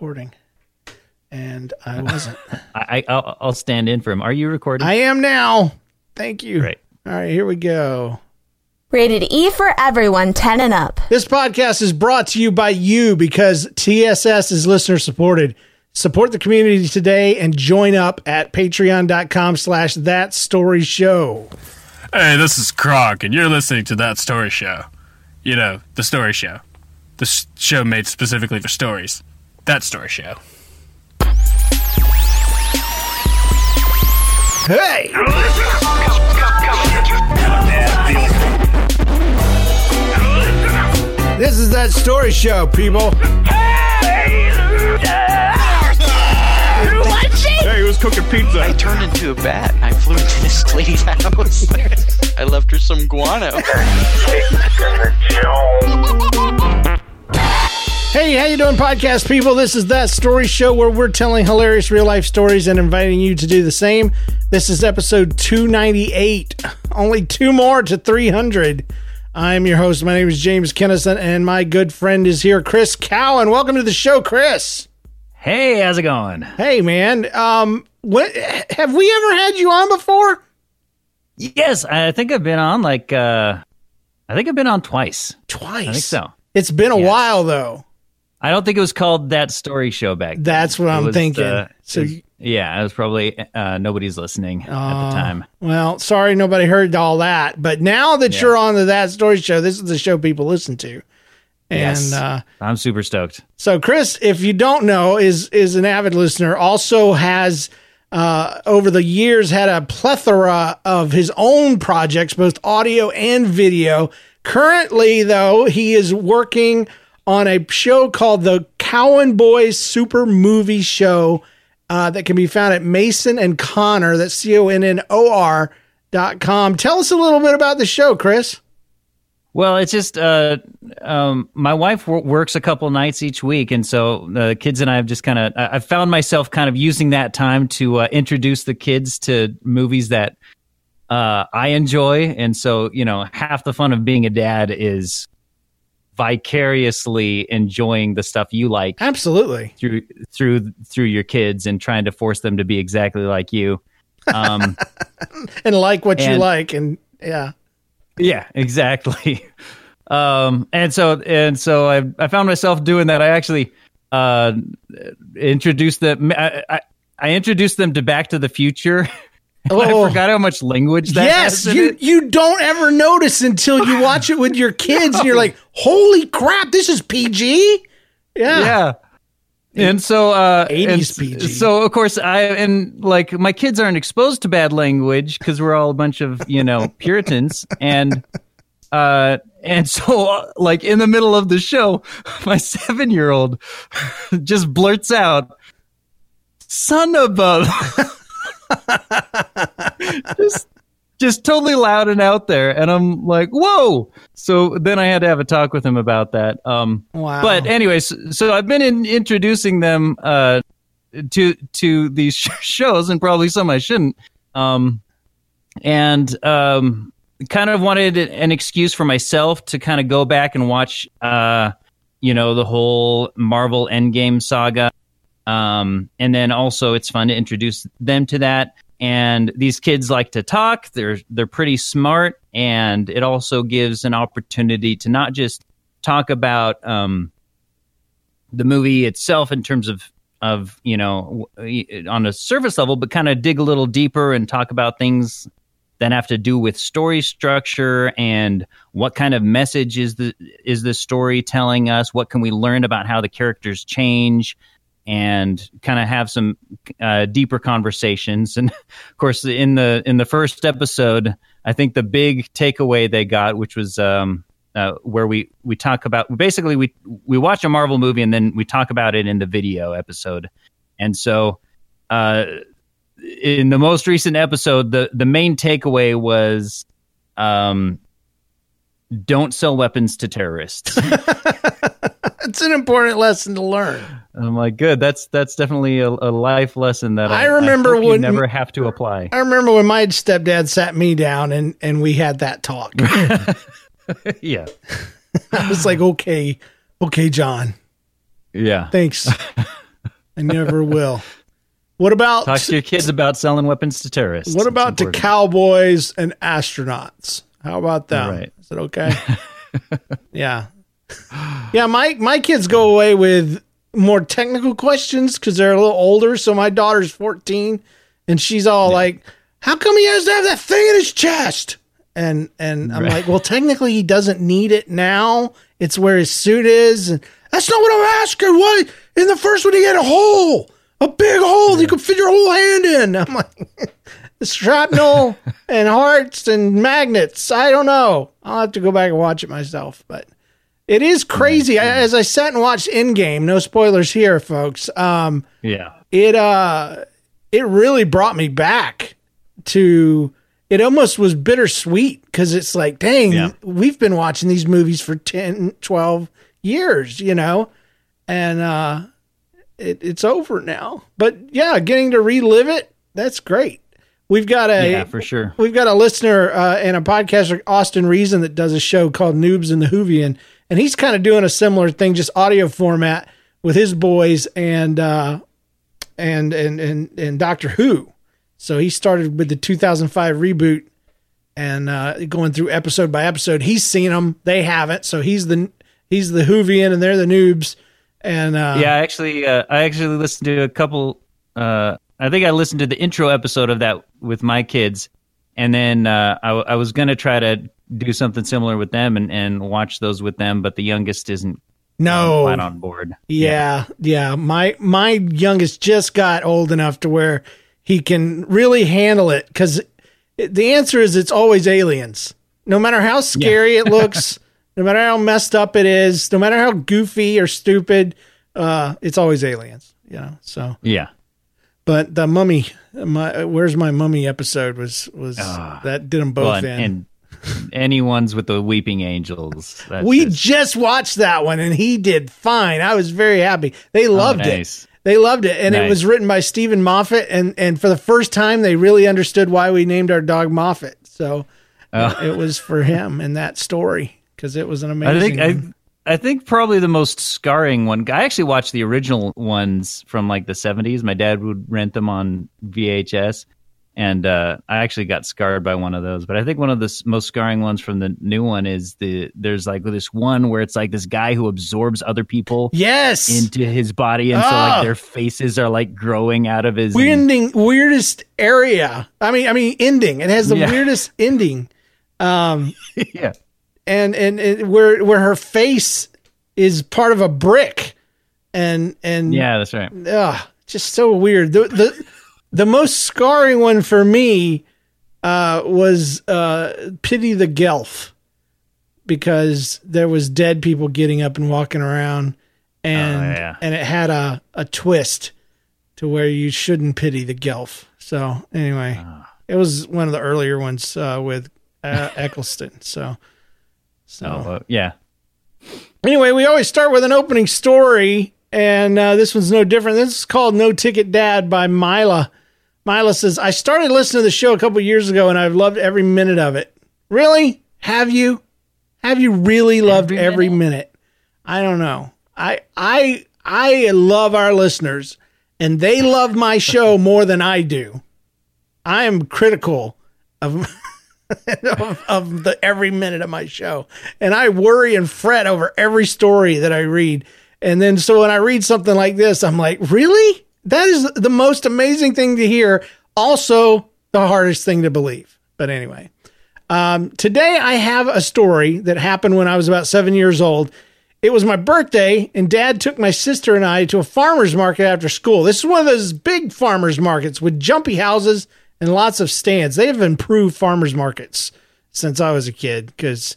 Recording. And I wasn't. I, I'll, I'll stand in for him. Are you recording? I am now. Thank you. Great. All right, here we go. Rated E for everyone, 10 and up. This podcast is brought to you by you because TSS is listener supported. Support the community today and join up at patreon.com slash that story show. Hey, this is Croc, and you're listening to That Story Show. You know, the story show. The s- show made specifically for stories. That Story Show. Hey! This is that story show, people. Hey, What's she? Hey, he was cooking pizza. I turned into a bat. And I flew into this lady's house. I left her some guano. Hey, how you doing, podcast people? This is that story show where we're telling hilarious real life stories and inviting you to do the same. This is episode 298. Only two more to 300. I'm your host. My name is James Kennison, and my good friend is here, Chris Cowan. Welcome to the show, Chris. hey, how's it going? Hey, man. Um, what have we ever had you on before? Yes, I think I've been on like uh I think I've been on twice. Twice. I think so. It's been a Yes. while though. I don't think it was called that story show back. then. That's what It I'm thinking. uh, so, was- yeah, it was probably uh, nobody's listening at the time. well, sorry nobody heard all that, but now that Yeah. you're on the That Story Show, this is the show people listen to. And Yes. uh, I'm super stoked. so, Chris, if you don't know, is is an avid listener. Also has uh, over the years had a plethora of his own projects, both audio and video. Currently, though, he is working on a show called the Cowan Boys Super Movie Show uh, that can be found at Mason and Connor. That's C O N N O R dot com. Tell us a little bit about the show, Chris. Well, it's just uh, um, my wife wor- works a couple nights each week, and so the kids and I have just kind of I've found myself kind of using that time to uh, introduce the kids to movies that uh, I enjoy, and so you know half the fun of being a dad is vicariously enjoying the stuff you like Absolutely. through through through your kids and trying to force them to be exactly like you. Um, And like what you like. And yeah. Yeah, exactly. Um, and so and so I I found myself doing that. I actually uh introduced them. I, I, I introduced them to Back to the Future. Oh. I forgot how much language that yes, you it. you don't ever notice until you watch it with your kids, and you're like, "Holy crap, this is PG." Yeah, Yeah. And so, uh, 80s and PG. So, of course, I and like my kids aren't exposed to bad language because we're all a bunch of you know Puritans, and uh, and so uh, like in the middle of the show, my seven year old just blurts out, "Son of a," just just totally loud and out there, and I'm like, "Whoa!" So then I had to have a talk with him about that. Um, Wow. but anyways, so I've been in, introducing them uh, to to these shows, and probably some I shouldn't. Um, and um, kind of wanted an excuse for myself to kind of go back and watch, uh, you know, the whole Marvel Endgame saga. Um, and then also, it's fun to introduce them to that. And these kids like to talk. They're they're pretty smart, and it also gives an opportunity to not just talk about um, the movie itself in terms of of you know on a surface level, but kind of dig a little deeper and talk about things that have to do with story structure and what kind of message is the is the story telling us? What can we learn about how the characters change? And kind of have some uh, deeper conversations. And of course, in the in the first episode, I think the big takeaway they got, which was um, uh, where we we talk about basically we we watch a Marvel movie and then we talk about it in the video episode. And so, uh, in the most recent episode, the the main takeaway was. Um, don't sell weapons to terrorists. it's an important lesson to learn. I'm like, good. That's that's definitely a, a life lesson that I, I remember I hope you when- never have to apply. I remember when my stepdad sat me down and and we had that talk. yeah, I was like, okay, okay, John, yeah. thanks. I never will. What about Talk to your kids about selling weapons to terrorists. what about to cowboys and astronauts? How about them? Right. It okay? yeah, yeah. My my kids go away with more technical questions because they're a little older. So my daughter's fourteen, and she's all like, "How come he has to have that thing in his chest?" And and I'm Right. like, "Well, technically, he doesn't need it now. It's where his suit is." And that's not what I'm asking. Why in the first one he had a hole, a big hole you could fit your whole hand in? I'm like. shrapnel and hearts and magnets. I don't know. I'll have to go back and watch it myself, but it is crazy. I, as I sat and watched Endgame, no spoilers here, folks. Um, Yeah, it uh, it really brought me back to. It almost was bittersweet because it's like, dang, Yeah. we've been watching these movies for 10, 12 years, you know, and uh, it, it's over now. But yeah, getting to relive it, that's great. We've got a yeah, for sure. We've got a listener uh, and a podcaster, Austin Reason, that does a show called Noobs in the Whovian, and he's kind of doing a similar thing, just audio format with his boys and uh, and and and and Doctor Who. So he started with the 2005 reboot and uh, going through episode by episode. He's seen them; they haven't. So he's the he's the Whovian, and they're the noobs. And uh, yeah, I actually, uh, I actually listened to a couple. I think I listened to the intro episode of that with my kids, and then uh, I, I was gonna try to do something similar with them and, and watch those with them, but the youngest isn't no, quite on board. Yeah, yeah. My my youngest just got old enough to where he can really handle it because the answer is it's always aliens. No matter how scary it looks, no matter how messed up it is, no matter how goofy or stupid, uh, it's always aliens. You know. So, Yeah, but the mummy, my where's my mummy episode was was that did them both well, and, in. and anyone's with the weeping angels. That's we just- just watched that one and he did fine. I was very happy. They loved Oh, nice. it. They loved it. And it was written by Steven Moffat and and for the first time they really understood why we named our dog Moffat. So uh, it was for him in that story because it was an amazing I think. I, think probably the most scarring one. I actually watched the original ones from like the seventies. My dad would rent them on VHS, and uh, I actually got scarred by one of those. But I think one of the most scarring ones from the new one is the there's like this one where it's like this guy who absorbs other people yes. into his body, and so Ah. like their faces are like growing out of his. Weirding, weirdest area. I mean, I mean, ending. It has the Yeah. weirdest ending. Um, yeah, and and, and where where her face is part of a brick, and and yeah, that's right. ugh, just so weird. The the the most scarring one for me uh, was uh, pity the Gelth because there was dead people getting up and walking around, and Oh, yeah. and it had a a twist to where you shouldn't pity the Gelth. So anyway, Ah. it was one of the earlier ones uh, with uh, Eccleston. So so Oh, uh, yeah. anyway, we always start with an opening story, and uh, this one's no different. This is called No Ticket Dad by Mila. Mila says, I started listening to the show a couple years ago and I've loved every minute of it. Really? Have you? Have you really loved every, Every minute? minute? I don't know. I I I love our listeners and they love my show more than I do. I am critical of of, of the every minute of my show. And I worry and fret over every story that I read. And then so when I read something like this, I'm like, really? That is the most amazing thing to hear. Also, the hardest thing to believe. But anyway, um, today I have a story that happened when I was about seven years old. It was my birthday, and dad took my sister and I to a farmer's market after school. This is one of those big farmer's markets with jumpy houses and lots of stands. They have improved farmer's markets since I was a kid because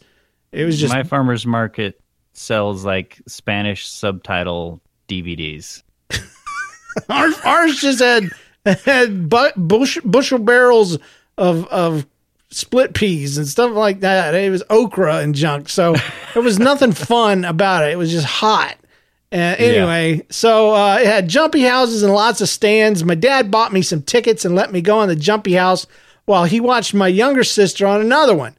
it was just My farmer's market sells like Spanish subtitle DVDs. ours, ours just had had bu- bush, bushel barrels of of split peas and stuff like that. It was okra and junk. So there was nothing fun about it. It was just hot. And anyway, so uh, it had jumpy houses and lots of stands. My dad bought me some tickets and let me go on the jumpy house while he watched my younger sister on another one.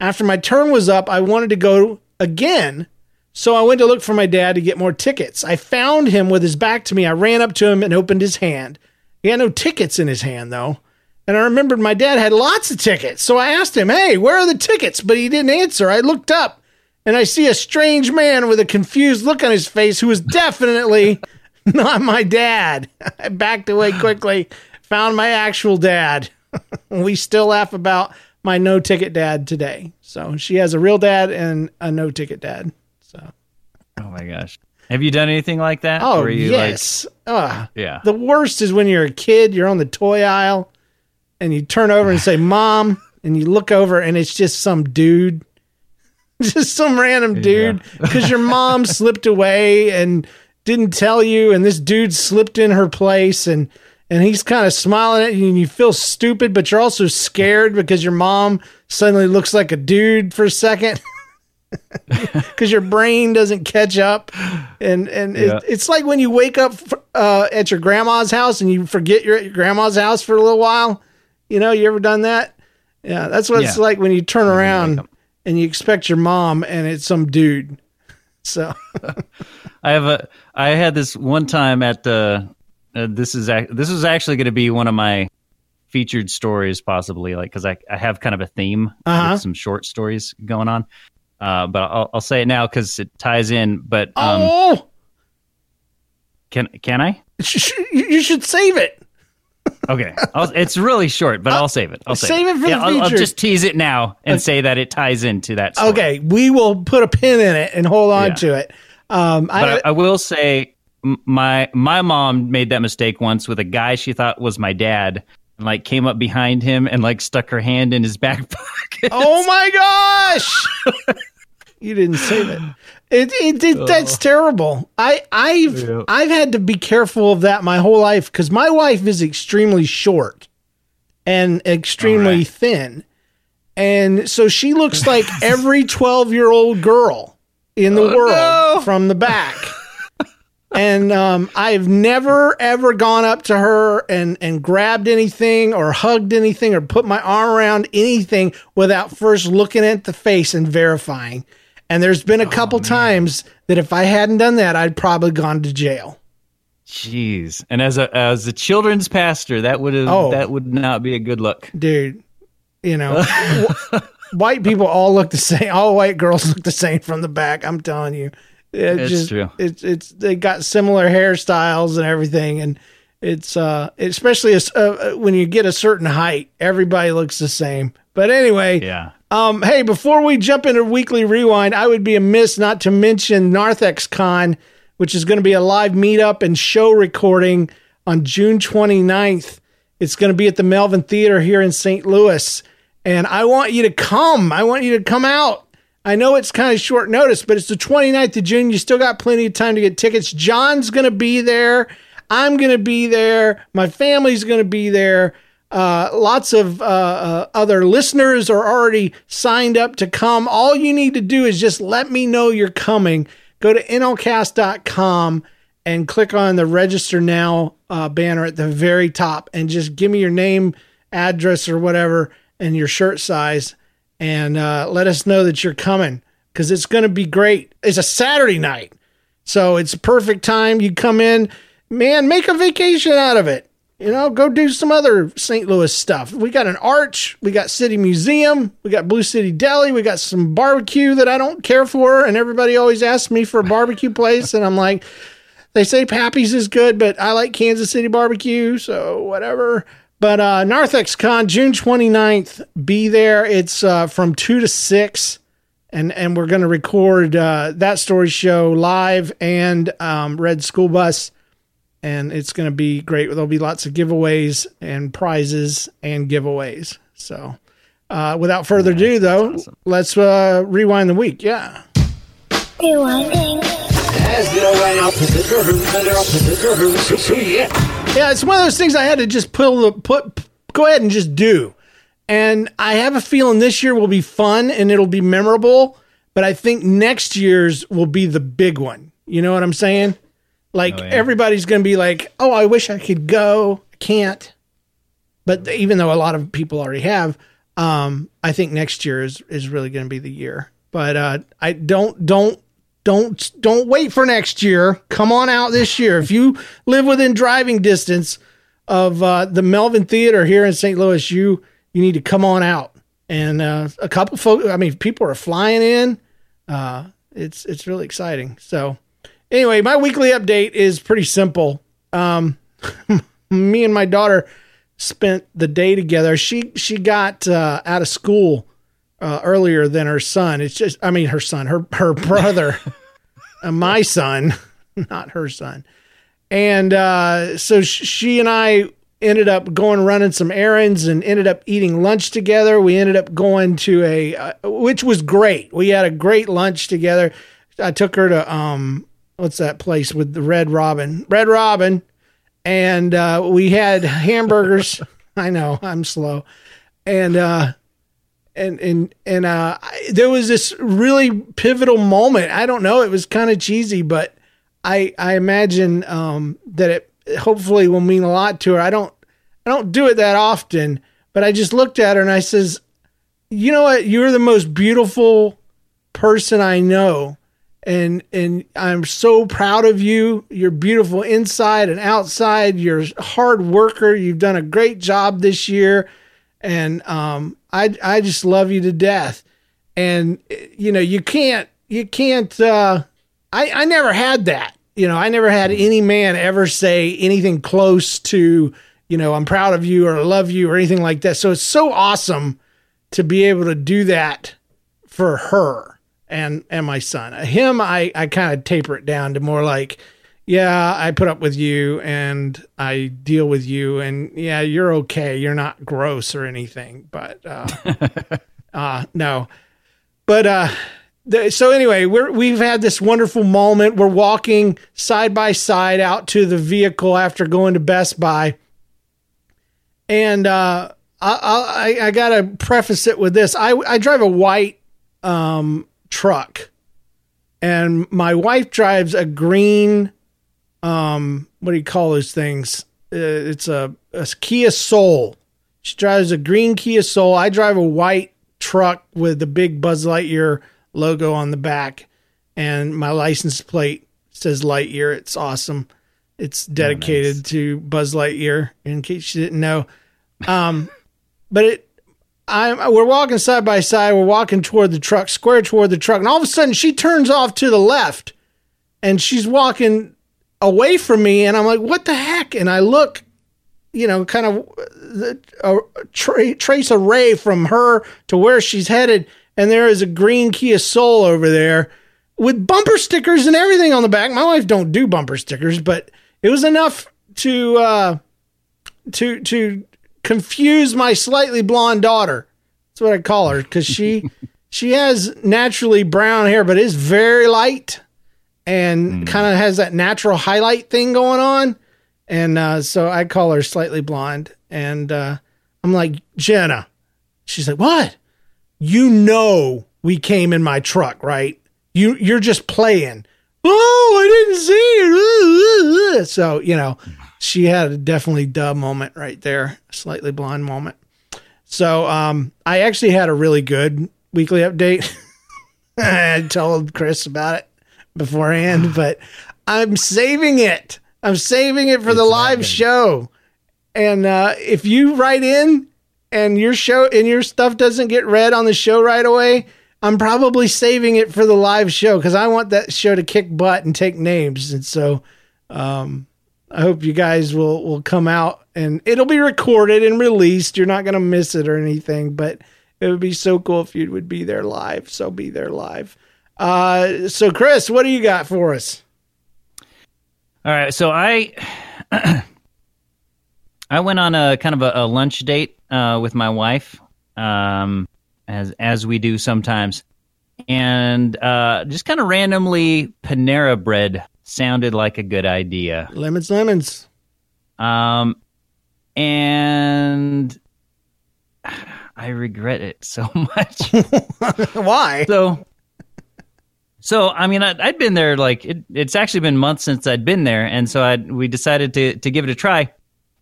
After my turn was up, I wanted to go again. So I went to look for my dad to get more tickets. I found him with his back to me. I ran up to him and opened his hand. He had no tickets in his hand, though. And I remembered my dad had lots of tickets. So I asked him, Hey, where are the tickets? But he didn't answer. I looked up and I see a strange man with a confused look on his face who was definitely not my dad. I backed away quickly, found my actual dad. we still laugh about my no ticket dad today. So she has a real dad and a no ticket dad. So Oh my gosh. Have you done anything like that? Oh yes. Ugh. Yeah. The worst is when you're a kid, you're on the toy aisle, and you turn over and say "mom," and you look over and it's just some dude, just some random dude, because your mom slipped away and didn't tell you, and this dude slipped in her place, and and he's kind of smiling at you, and you feel stupid, but you're also scared because your mom suddenly looks like a dude for a second. because your brain doesn't catch up. And and Yeah. it, it's like when you wake up uh, at your grandma's house and you forget you're at your grandma's house for a little while. You know you ever done that? Yeah that's what it's like when you turn around. And you expect your mom and it's some dude so I have a. I had this one time at the. Uh, this is ac- this is actually going to be one of my featured stories, possibly, like because I I have kind of a theme Uh-huh. with some short stories going on. Uh, but I'll I'll say it now because it ties in. But um, oh can can I? sh- sh- you you should save it Okay, I'll, it's really short, but I'll save it. I'll save, Save it for yeah, the I'll, I'll just tease it now and say that it ties into that. Story. okay we will put a pin in it and hold on Yeah. to it um but I, I will say my my mom made that mistake once with a guy she thought was my dad and like came up behind him and like stuck her hand in his back pocket Oh my gosh! you didn't say that. It, it, it that's terrible. I I've Yeah. I've had to be careful of that my whole life because my wife is extremely short and extremely Alright. thin, and so she looks like every twelve year old girl in the world from the back. and um, I've never ever gone up to her and and grabbed anything or hugged anything or put my arm around anything without first looking at the face and verifying. And there's been a couple times that if I hadn't done that, I'd probably gone to jail. jeez and as a as a children's pastor that would have Oh. that would not be a good look dude. You know, white people all look the same. All white girls look the same from the back. I'm telling you, it It's just, true. It's it's they got similar hairstyles and everything, and it's uh especially as, uh, when you get a certain height, everybody looks the same. But anyway, yeah um, hey, before we jump into weekly rewind, I would be amiss not to mention Narthex Con, which is going to be a live meetup and show recording on June 29th. It's going to be at the Melvin Theater here in St. Louis. And I want you to come. I want you to come out. I know it's kind of short notice, but it's the 29th of June. You still got plenty of time to get tickets. John's going to be there. I'm going to be there. My family's going to be there. Uh, lots of uh, uh, other listeners are already signed up to come. All you need to do is just let me know you're coming. Go to nlcast.com and click on the register now uh, banner at the very top and just give me your name, address, or whatever, and your shirt size, and uh, let us know that you're coming because it's going to be great. It's a Saturday night, so it's a perfect time. You come in, man, make a vacation out of it. You know, go do some other St. Louis stuff. We got an arch, we got City Museum, we got Blue City Deli, we got some barbecue that I don't care for, and everybody always asks me for a barbecue place, and I'm like, they say Pappy's is good, but I like Kansas City barbecue, so whatever. But uh, Narthex Con, June 29th, be there. It's uh, from 2 to 6, and, and we're going to record uh, that story show live and um, Red School Bus, and it's going to be great. There'll be lots of giveaways and prizes and giveaways. So uh, without further ado, though, awesome. let's uh, rewind the week. Yeah. Yeah, it's one of those things I had to just pull the put go ahead and just do. And I have a feeling this year will be fun and it'll be memorable, but I think next year's will be the big one. You know what I'm saying? Like Oh, yeah. everybody's going to be like, "Oh, I wish I could go. I can't." But even though a lot of people already have, um, I think next year is is really going to be the year. But uh, I don't don't don't don't wait for next year. Come on out this year. If you live within driving distance of uh, the Melvin Theater here in St. Louis, you you need to come on out. And uh, a couple folks, I mean, people are flying in. Uh, it's it's really exciting. So anyway, my weekly update is pretty simple. Um, me and my daughter spent the day together. She she got uh, out of school uh, earlier than her son. It's just, I mean, her son, her her brother, uh, my son, not her son. And uh, so sh- she and I ended up going running some errands and ended up eating lunch together. We ended up going to a, uh, which was great. We had a great lunch together. I took her to um, what's that place with the Red Robin? Red Robin, and uh, we had hamburgers. I know I'm slow, and uh, and and and uh, there was this really pivotal moment. I don't know. It was kind of cheesy, but I I imagine um, that it hopefully will mean a lot to her. I don't I don't do it that often, but I just looked at her and I says, "You know what? You're the most beautiful person I know." And and I'm so proud of you. You're beautiful inside and outside. You're a hard worker. You've done a great job this year and um, I I just love you to death. And you know you can't you can't. Uh, I I never had that. You know I never had any man ever say anything close to you know I'm proud of you or I love you or anything like that. So it's so awesome to be able to do that for her and and my son. Him I I kind of taper it down to more like yeah, I put up with you and I deal with you and yeah, you're okay. You're not gross or anything, but uh uh no. But uh the, so anyway, we're we've had this wonderful moment. We're walking side by side out to the vehicle after going to Best Buy. And uh I I, I got to preface it with this. I I drive a white um truck. And my wife drives a green um what do you call those things? Uh, it's a, a kia soul. She drives a green kia soul. I drive a white truck with the big buzz lightyear logo on the back. And my license plate says lightyear. It's awesome. It's dedicated to buzz lightyear in case you didn't know. Um but it I'm we're walking side by side. We're walking toward the truck, square toward the truck, and all of a sudden she turns off to the left, and she's walking away from me, and I'm like, "What the heck?" And I look, you know, kind of the, uh, tra- trace a ray from her to where she's headed, and there is a green Kia Soul over there with bumper stickers and everything on the back. My wife don't do bumper stickers, but it was enough to uh, to to confuse my slightly blonde daughter. That's what I call her because she she has naturally brown hair, but is very light and kind of has that natural highlight thing going on. And uh, so I call her slightly blonde. And uh, I'm like, Jenna. She's like, what? You know we came in my truck, right? You you're just playing. oh, I didn't see it. So, you know, she had a definitely duh moment right there, slightly blonde moment. So, um, I actually had a really good weekly update. I told Chris about it beforehand, but I'm saving it. I'm saving it for the live show. And uh, if you write in and your show and your stuff doesn't get read on the show right away, I'm probably saving it for the live show because I want that show to kick butt and take names. And so, um, I hope you guys will will come out and it'll be recorded and released. You're not gonna miss it or anything, but it would be so cool if you would be there live. So be there live. Uh, so Chris, what do you got for us? All right, so I I went on a kind of a, a lunch date uh, with my wife, um, as as we do sometimes, and uh, just kind of randomly Panera Bread sounded like a good idea. Lemons, lemons. Um, and I regret it so much. Why? so, so I mean, I, I'd been there like it, it's actually been months since I'd been there, and so I we decided to to give it a try,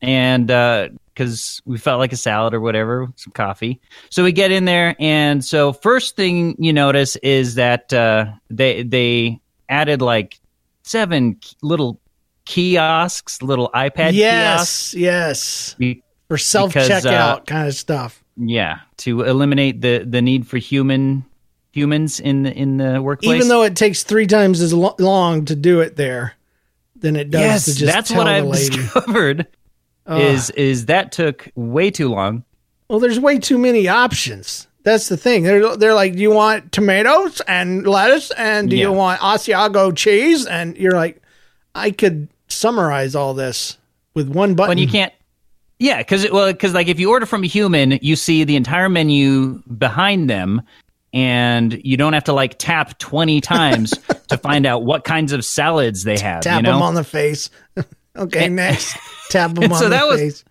and because we felt like a salad or whatever, some coffee. So we get in there, and so first thing you notice is that uh, they they added like seven little kiosks, little iPad yes, kiosks. yes. For self checkout uh, kind of stuff. Yeah, to eliminate the the need for human humans in the in the workplace. Even though it takes three times as lo- long to do it there than it does yes, to just that's what I've lady. discovered. Is is that took way too long? Well, there's way too many options. That's the thing. They're they're like, do you want tomatoes and lettuce and do you want Asiago cheese? And you're like, I could summarize all this with one button. When you can't. Yeah, because well, because like if you order from a human, you see the entire menu behind them, and you don't have to like tap twenty times to find out what kinds of salads they have. tap you know? them on the face. okay, next. Tap them on so the that was- face.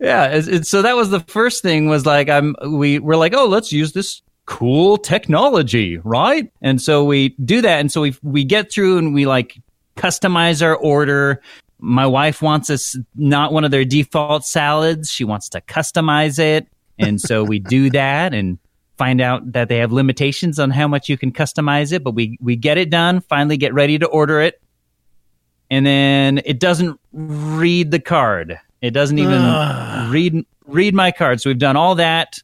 Yeah, it's, so that was the first thing was like I'm we were like, oh, let's use this cool technology, right? And so we do that, and so we we get through and we like customize our order. My wife wants us not one of their default salads; she wants to customize it, and so we do that and find out that they have limitations on how much you can customize it. But we we get it done. Finally, get ready to order it, and then it doesn't read the card. It doesn't even read read my card. So we've done all that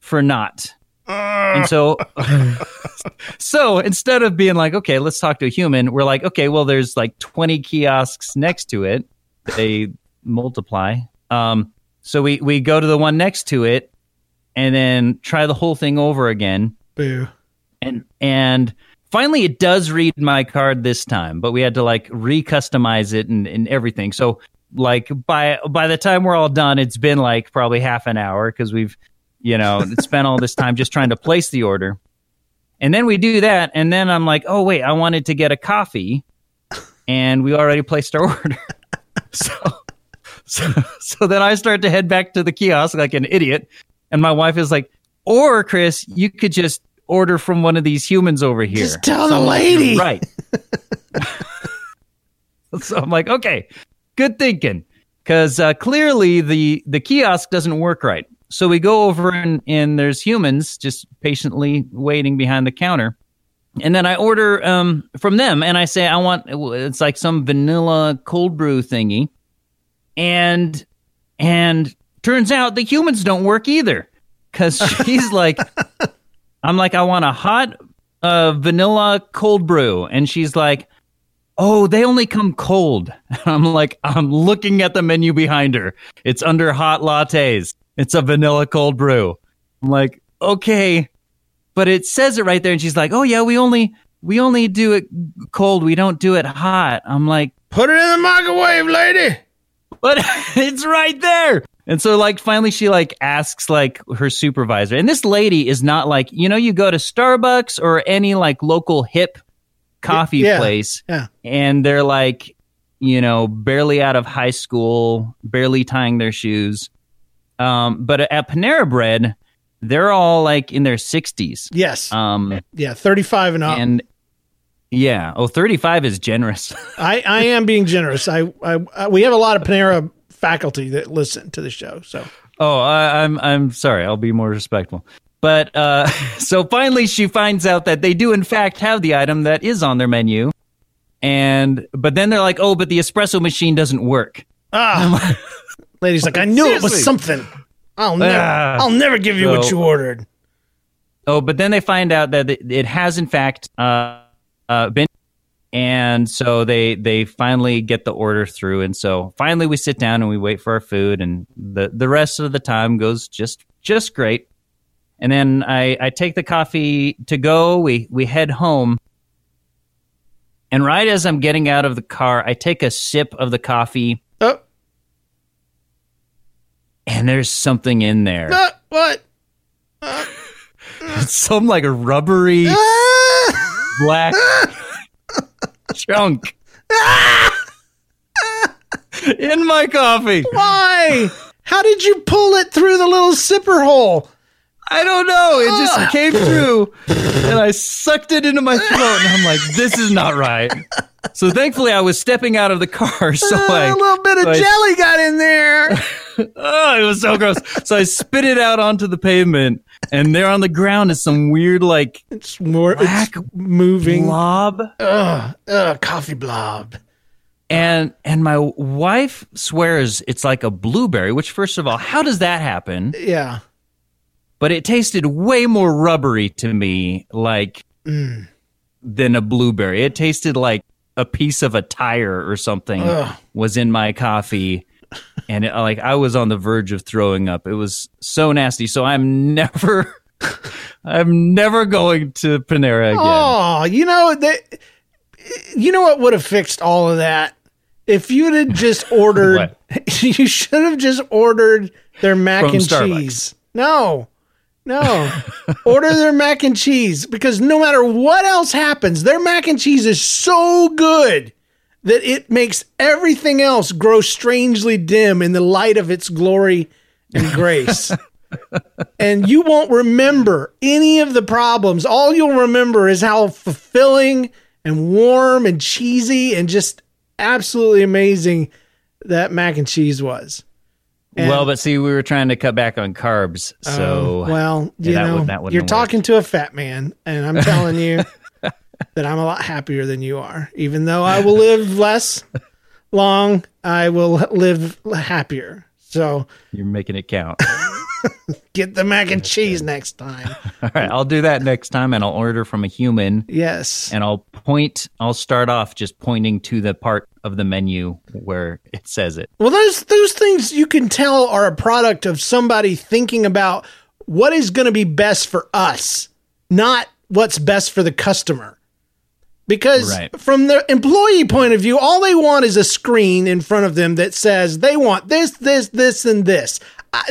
for naught. And so so instead of being like, okay, let's talk to a human, we're like, okay, well there's like 20 kiosks next to it. They multiply. Um so we we go to the one next to it and then try the whole thing over again Boo. and and finally it does read my card this time but we had to like recustomize it and, and everything so like by by the time we're all done it's been like probably half an hour because we've you know spent all this time just trying to place the order. And then we do that and then i'm like oh wait i wanted to get a coffee and we already placed our order. So so so then i start to head back to the kiosk like an idiot and my wife is like or chris you could just order from one of these humans over here. Just tell the So like, lady. Right. So i'm like okay good thinking. Because uh, clearly the the kiosk doesn't work right. So we go over and, and there's humans just patiently waiting behind the counter. And then i order um, from them and i say i want it's like some vanilla cold brew thingy. And and turns out the humans don't work either. Because she's like i'm like i want a hot uh, vanilla cold brew. And she's like oh they only come cold. I'm like i'm looking at the menu behind her. It's under hot lattes. It's a vanilla cold brew. I'm like okay. But it says it right there and she's like oh yeah we only we only do it cold. We don't do it hot. I'm like Put it in the microwave, lady. but it's right there. And so like finally she like asks like her supervisor. And this lady is not like, you know, you go to Starbucks or any like local hip coffee yeah, place yeah. and they're like, you know, barely out of high school, barely tying their shoes. Um, but at Panera Bread, they're all like in their 60s. Yes. Um, yeah, 35 and up. and Yeah. Oh, 35 is generous. I, I am being generous. I, I, I we have a lot of Panera faculty that listen to the show. So oh, I, I'm I'm sorry. I'll be more respectful. But uh, so finally, she finds out that they do in fact have the item that is on their menu, and but then they're like, oh, but the espresso machine doesn't work. ah, lady's like, I knew it was something. I'll never, Ah. I'll never give you what you ordered. Oh, but then they find out that it, it has in fact uh, uh, been, and so they they finally get the order through, and so finally we sit down and we wait for our food, and the the rest of the time goes just just great. And then I I take the coffee to go. We we head home, and right as I'm getting out of the car, I take a sip of the coffee, Oh, and there's something in there, uh, what? some like a rubbery Ah! black chunk in my coffee. Why? How did you pull it through the little sipper hole? I don't know. It just ah. came through and I sucked it into my throat and I'm like, this is not right. So thankfully I was stepping out of the car. So ah, I, a little bit of so I- jelly got in there. oh, it was so gross. So I spit it out onto the pavement and there on the ground is some weird like It's more. Black it's moving. blob. Ugh, ugh, coffee blob. And and my wife swears it's like a blueberry, which first of all, how does that happen? Yeah. But it tasted way more rubbery to me like Mm. than a blueberry. It tasted like a piece of a tire or something Ugh. was in my coffee. And it, like I was on the verge of throwing up. It was so nasty. So I'm never I'm never going to Panera again. Oh, you know that. You know what would have fixed all of that? If you'd have just ordered, you should have just ordered their mac From and Starbucks. cheese. No, no, order their mac and cheese because no matter what else happens, their mac and cheese is so good that it makes everything else grow strangely dim in the light of its glory and grace. and you won't remember any of the problems. All you'll remember is how fulfilling and warm and cheesy and just absolutely amazing that mac and cheese was. And- well, but see, we were trying to cut back on carbs, so Um, well, you that know, would- you're talking to a fat man, and I'm telling you that I'm a lot happier than you are. Even though I will live less long, I will live happier. So you're making it count. get the mac and cheese next time. All right, I'll do that next time, and I'll order from a human, Yes. and I'll point. I'll start off just pointing to the part of the menu where it says it. Well, those those things you can tell are a product of somebody thinking about what is going to be best for us, not what's best for the customer. Because Right. from the employee point of view, all they want is a screen in front of them that says they want this, this, this, and this.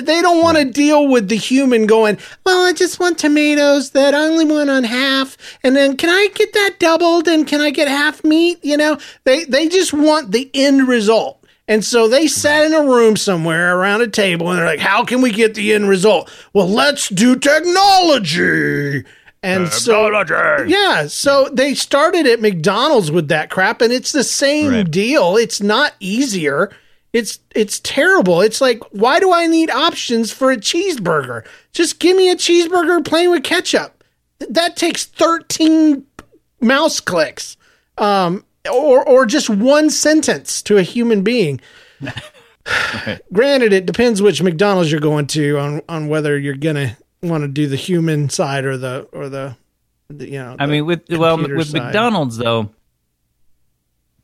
They don't want to deal with the human going, well, I just want tomatoes that I only want on half. And then can I get that doubled? And can I get half meat? You know, they, they just want the end result. And so they sat in a room somewhere around a table and they're like, how can we get the end result? Well, let's do technology. And so, yeah, so they started at McDonald's with that crap, and it's the same Right. deal. It's not easier. It's it's terrible. It's like, why do I need options for a cheeseburger? Just give me a cheeseburger plain with ketchup. That takes thirteen mouse clicks, um, or or just one sentence to a human being. Granted, it depends which McDonald's you're going to on on whether you're gonna want to do the human side or the or the, the you know. I mean, with well, with side. McDonald's though,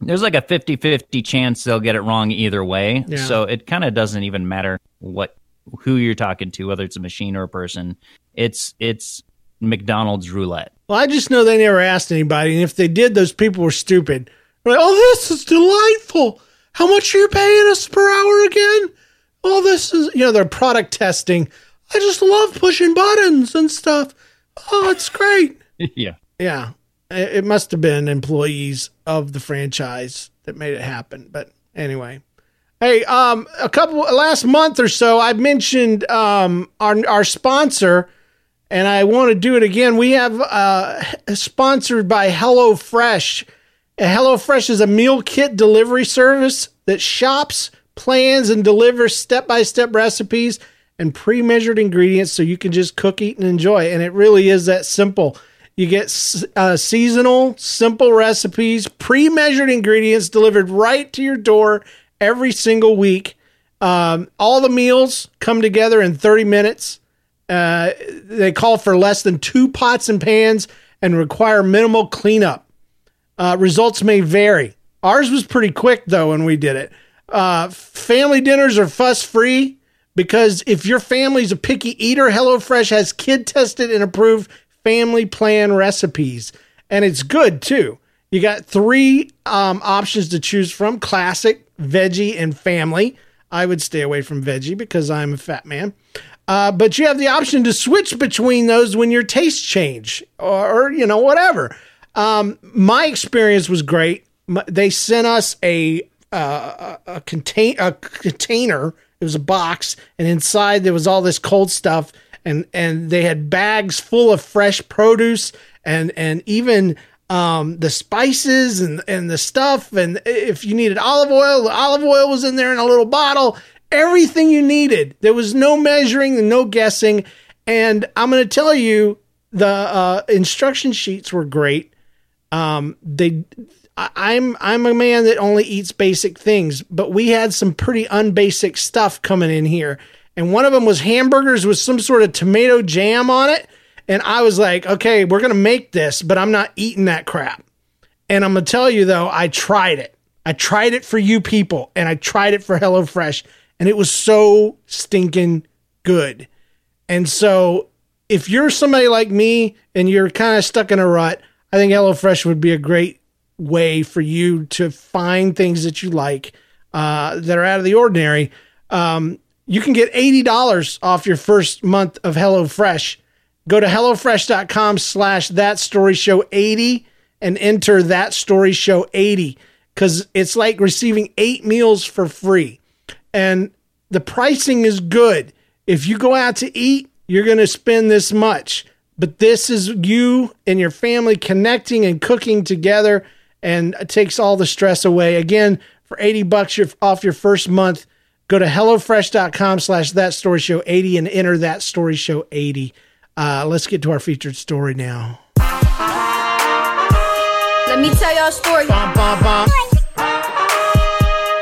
there's like a 50-50 chance they'll get it wrong either way. Yeah. So it kind of doesn't even matter what who you're talking to, whether it's a machine or a person. It's it's McDonald's roulette. Well, I just know they never asked anybody, and if they did, those people were stupid. They're like, oh, this is delightful. How much are you paying us per hour again? Oh, this is you know they're product testing. I just love pushing buttons and stuff. Oh, it's great. yeah. Yeah, it must have been employees of the franchise that made it happen. But anyway, hey, um, a couple last month or so, I mentioned um our our sponsor, and I want to do it again. We have uh, sponsored by HelloFresh. HelloFresh is a meal kit delivery service that shops, plans, and delivers step by step recipes and pre measured ingredients so you can just cook, eat, and enjoy. And it really is that simple. You get uh, seasonal, simple recipes, pre measured ingredients delivered right to your door every single week. Um, all the meals come together in 30 minutes. Uh, they call for less than two pots and pans and require minimal cleanup. Uh, results may vary. Ours was pretty quick though when we did it. Uh, family dinners are fuss free because if your family's a picky eater, HelloFresh has kid tested and approved family plan recipes, and it's good too. You got three um, options to choose from: classic, veggie, and family. I would stay away from veggie because I'm a fat man. Uh, but you have the option to switch between those when your tastes change or, or you know, whatever. Um, my experience was great. They sent us a, uh, a, contain, a container. It was a box, and inside there was all this cold stuff, and and they had bags full of fresh produce, and and even um, the spices and and the stuff. And if you needed olive oil, the olive oil was in there in a little bottle everything you needed. There was no measuring no guessing. And I'm going to tell you, the uh, instruction sheets were great. Um, they, I, am I'm a man that only eats basic things, but we had some pretty unbasic stuff coming in here. And one of them was hamburgers with some sort of tomato jam on it. And I was like, okay, we're going to make this, but I'm not eating that crap. And I'm going to tell you though, I tried it. I tried it for you people and I tried it for HelloFresh and it was so stinking good. And so if you're somebody like me and you're kind of stuck in a rut, I think HelloFresh would be a great way for you to find things that you like uh, that are out of the ordinary. Um, you can get $80 off your first month of HelloFresh. Go to HelloFresh.com slash that story show 80 and enter that story show 80 because it's like receiving eight meals for free and the pricing is good. If you go out to eat, you're going to spend this much. But this is you and your family connecting and cooking together and it takes all the stress away. Again, for 80 bucks off your first month, go to HelloFresh.com slash that story show 80 and enter that story show 80. Uh, let's get to our featured story now. Let me tell y'all a story. Bum, bum, bum.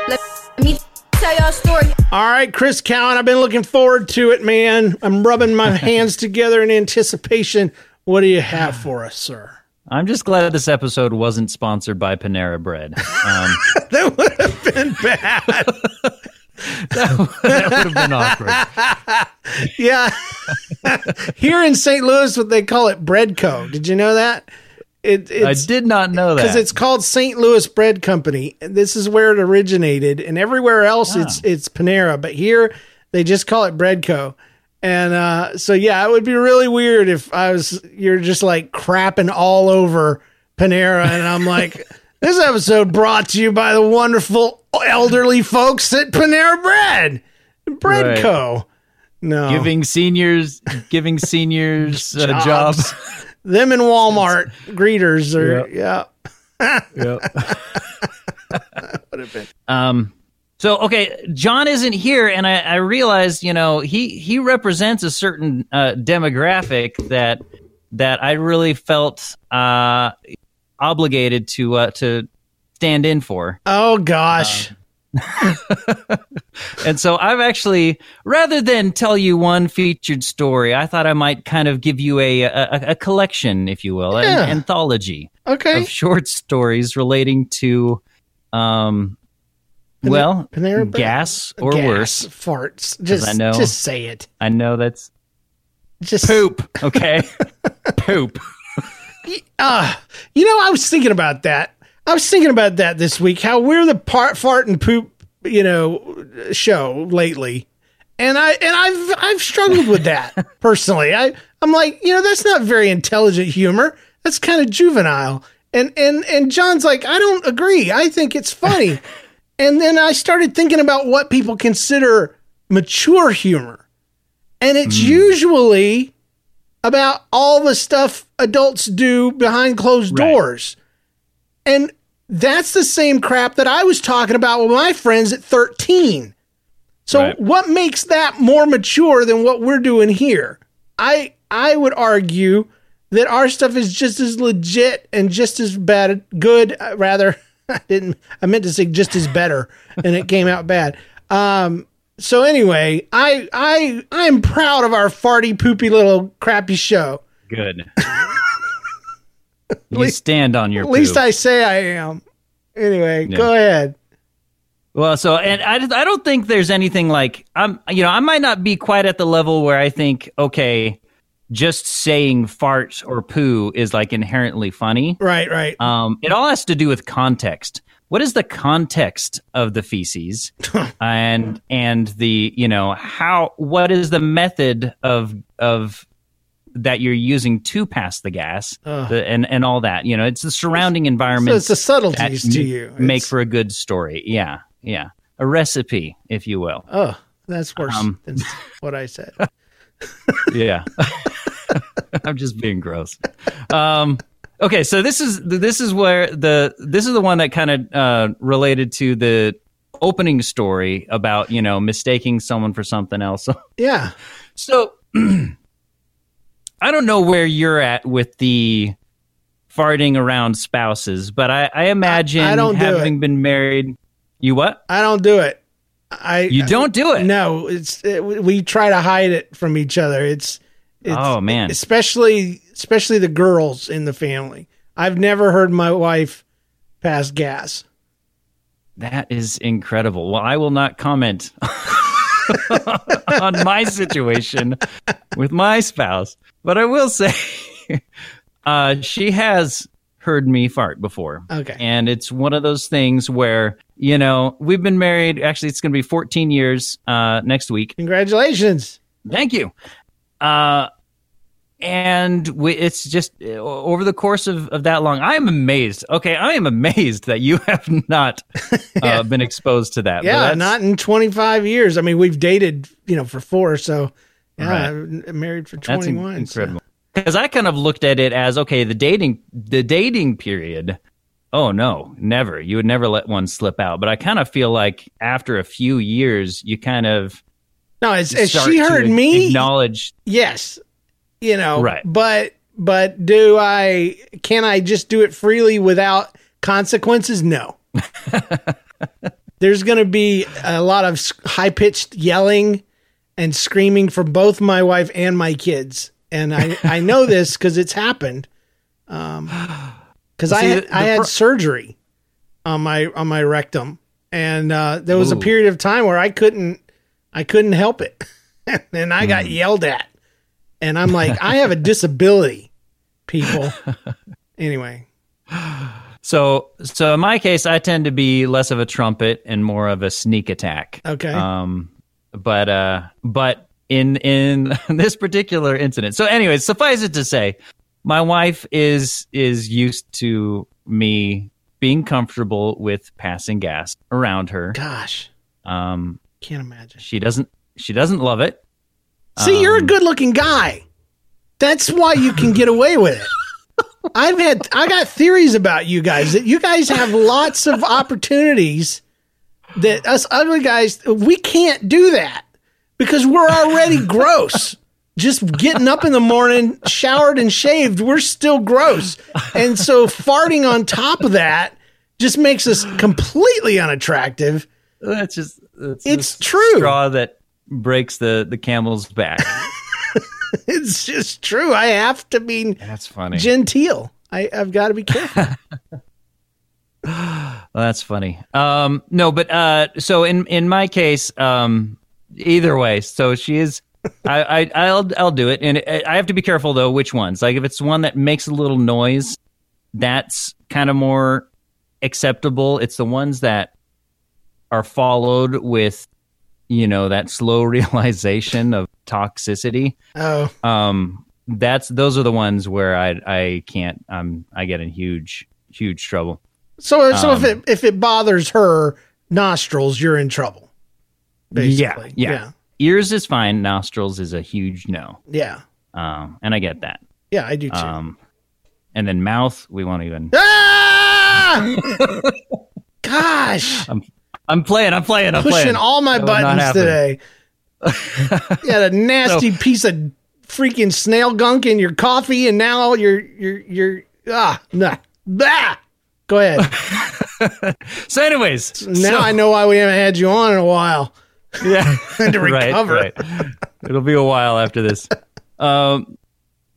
Let me tell y'all a story. All right, Chris Cowan, I've been looking forward to it, man. I'm rubbing my hands together in anticipation. What do you have for us, sir? I'm just glad this episode wasn't sponsored by Panera Bread. Um, that would have been bad. that, that would have been awkward. yeah. Here in St. Louis, what they call it, Breadco. Did you know that? It, I did not know that because it's called St. Louis Bread Company. This is where it originated, and everywhere else it's ah. it's Panera, but here they just call it Breadco. And uh, so yeah, it would be really weird if I was you're just like crapping all over Panera, and I'm like, this episode brought to you by the wonderful elderly folks at Panera Bread, Breadco. Right. No, giving seniors giving seniors uh, jobs. jobs. Them and Walmart greeters are yep. yeah. yep. Would have been. Um so okay, John isn't here, and I, I realized, you know, he he represents a certain uh, demographic that that I really felt uh, obligated to uh, to stand in for. Oh gosh, and so I've actually, rather than tell you one featured story, I thought I might kind of give you a a, a collection, if you will, yeah. an anthology okay. of short stories relating to, um, Pan- well, Panera gas or gas, worse, farts. Just I know, just say it. I know that's just poop. Okay, poop. Uh, you know, I was thinking about that I was thinking about that this week. How we're the part fart and poop, you know, show lately, and I and I've I've struggled with that personally. I I'm like, you know, that's not very intelligent humor. That's kind of juvenile. And and and John's like, I don't agree. I think it's funny. and then I started thinking about what people consider mature humor, and it's mm. usually about all the stuff adults do behind closed Right. doors. And that's the same crap that I was talking about with my friends at 13. So Right. what makes that more mature than what we're doing here? I I would argue that our stuff is just as legit and just as bad good uh, rather I didn't I meant to say just as better and it came out bad. Um so anyway, I I I'm proud of our farty poopy little crappy show. Good. you stand on your At least poop. I say I am. Anyway, Yeah. go ahead. Well, so and I, I don't think there's anything like I'm you know I might not be quite at the level where I think okay, just saying fart or poo is like inherently funny. Right, right. Um, it all has to do with context. What is the context of the feces, and and the you know how what is the method of of that you're using to pass the gas Ugh. the, and and all that? You know it's the surrounding environment So it's the subtleties to you. make It's- for a good story. Yeah yeah. A recipe if you will. Oh, that's worse Um, than what I said. yeah. I'm just being gross. Um okay so this is this is where the this is the one that kind of uh related to the opening story about you know mistaking someone for something else Yeah. so i don't know where you're at with the farting around spouses but i i imagine I don't having it. been married you what I don't do it. I you don't do it No, it's it, we try to hide it from each other. It's, it's Oh, man. especially especially the girls in the family. I've never heard my wife pass gas. That is incredible. Well, I will not comment on my situation with my spouse, but I will say uh, she has heard me fart before. Okay. And it's one of those things where, you know, we've been married. Actually, it's going to be 14 years uh, next week. Congratulations. Thank you. Uh, and we, it's just over the course of, of that long, I am amazed. Okay, I am amazed that you have not uh, been exposed to that. Yeah, not in 25 years. I mean, we've dated, you know, for four, so yeah, I'm married for 21. so- incredible. Because I kind of looked at it as okay, the dating the dating period. Oh no, never. You would never let one slip out. But I kind of feel like after a few years, you kind of No, as, as she heard me, acknowledge. yes, you know, Right. But but do I? Can I just do it freely without consequences? No. There's going to be a lot of high pitched yelling and screaming from both my wife and my kids, and I I know this because it's happened. Um, because I had, the- I had pro- surgery on my on my rectum, and uh, there was a period of time where I couldn't I couldn't help it, and I got yelled at, and I'm like, I have a disability, people. anyway, So so in my case, I tend to be less of a trumpet and more of a sneak attack. okay, Um, but uh, but in in this particular incident. So, anyways, suffice it to say, my wife is is used to me being comfortable with passing gas around her. gosh, Um, can't imagine. she doesn't she doesn't love it. See, you're a Um, good looking guy. That's why you can get away with it. I've had I got theories about you guys that you guys have lots of opportunities that us ugly guys we can't do that because we're already gross. Just getting up in the morning, showered and shaved, we're still gross. And so farting on top of that just makes us completely unattractive. That's just It's the true. straw that breaks the the camel's back. It's just true. I have to be That's funny. genteel. I, I've got to be careful. Well, that's funny. Um, no, but uh, so in in my case, um, either way, so she is. I, I I'll I'll do it, and I have to be careful though which ones. Like if it's one that makes a little noise, that's kind of more acceptable. It's the ones that are followed with, you know, that slow realization of toxicity. Oh, Um, that's those are the ones where I I can't. Um, I get in huge huge trouble. so so if Um, it if it bothers her nostrils, you're in trouble. Basically, Yeah, yeah. Ears is fine. Nostrils is a huge no. yeah. Um, and I get that. Yeah, I do too. Um, and then mouth, we won't even. ah! Gosh, I'm playing. I'm playing. I'm playing. pushing playing. all my That buttons today. you had a nasty piece of freaking snail gunk in your coffee, and now you're you're you're ah nah bah. Go ahead. So, anyways, Now so- I know why we haven't had you on in a while. Yeah, to recover. Right, right. It'll be a while after this. Um,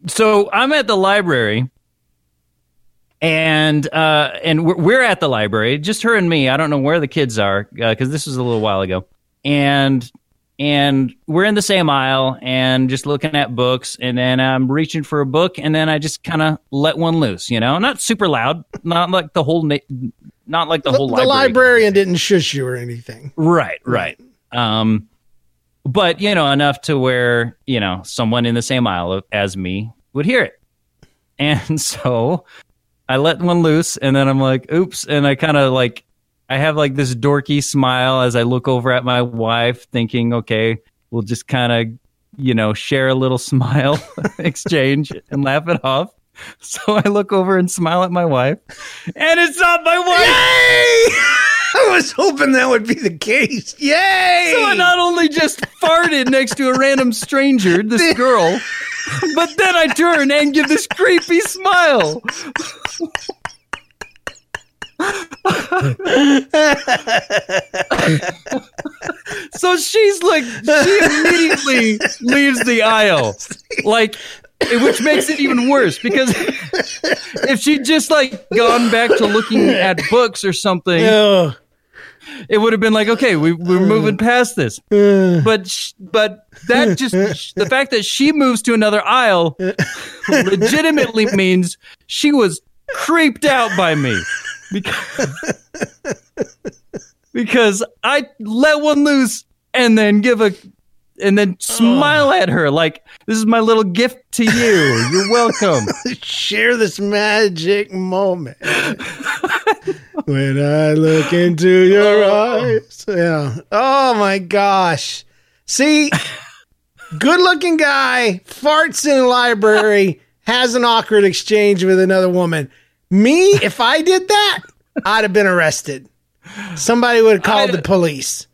so I'm at the library, and uh, and we're, we're at the library, just her and me. I don't know where the kids are because this was a little while ago, and and we're in the same aisle and just looking at books, and then I'm reaching for a book, and then I just kind of let one loose, you know, not super loud, not like the whole. Na- not like the The, whole the library. librarian didn't shush you or anything. Right, right. Um, but you know enough to where you know someone in the same aisle as me would hear it, and so I let one loose, and then I'm like, "Oops!" And I kind of like I have like this dorky smile as I look over at my wife, thinking, "Okay, we'll just kind of you know share a little smile exchange and laugh it off." So I look over and smile at my wife, and it's not my wife. Yay! I was hoping that would be the case. Yay! So I not only just farted next to a random stranger, this girl, but then I turn and give this creepy smile. so she's like, she immediately leaves the aisle. Like, which makes it even worse because if she'd just like gone back to looking at books or something, Ugh. It would have been like, okay, we, we're moving past this. But sh- but that just the fact that she moves to another aisle legitimately means she was creeped out by me because because I let one loose and then give a and then smile at her like this is my little gift to you. You're welcome. Share this magic moment. when I look into your oh. eyes. Yeah. Oh my gosh. See, good looking guy farts in a library, has an awkward exchange with another woman. Me, if I did that, I'd have been arrested. Somebody would have called I'd- the police.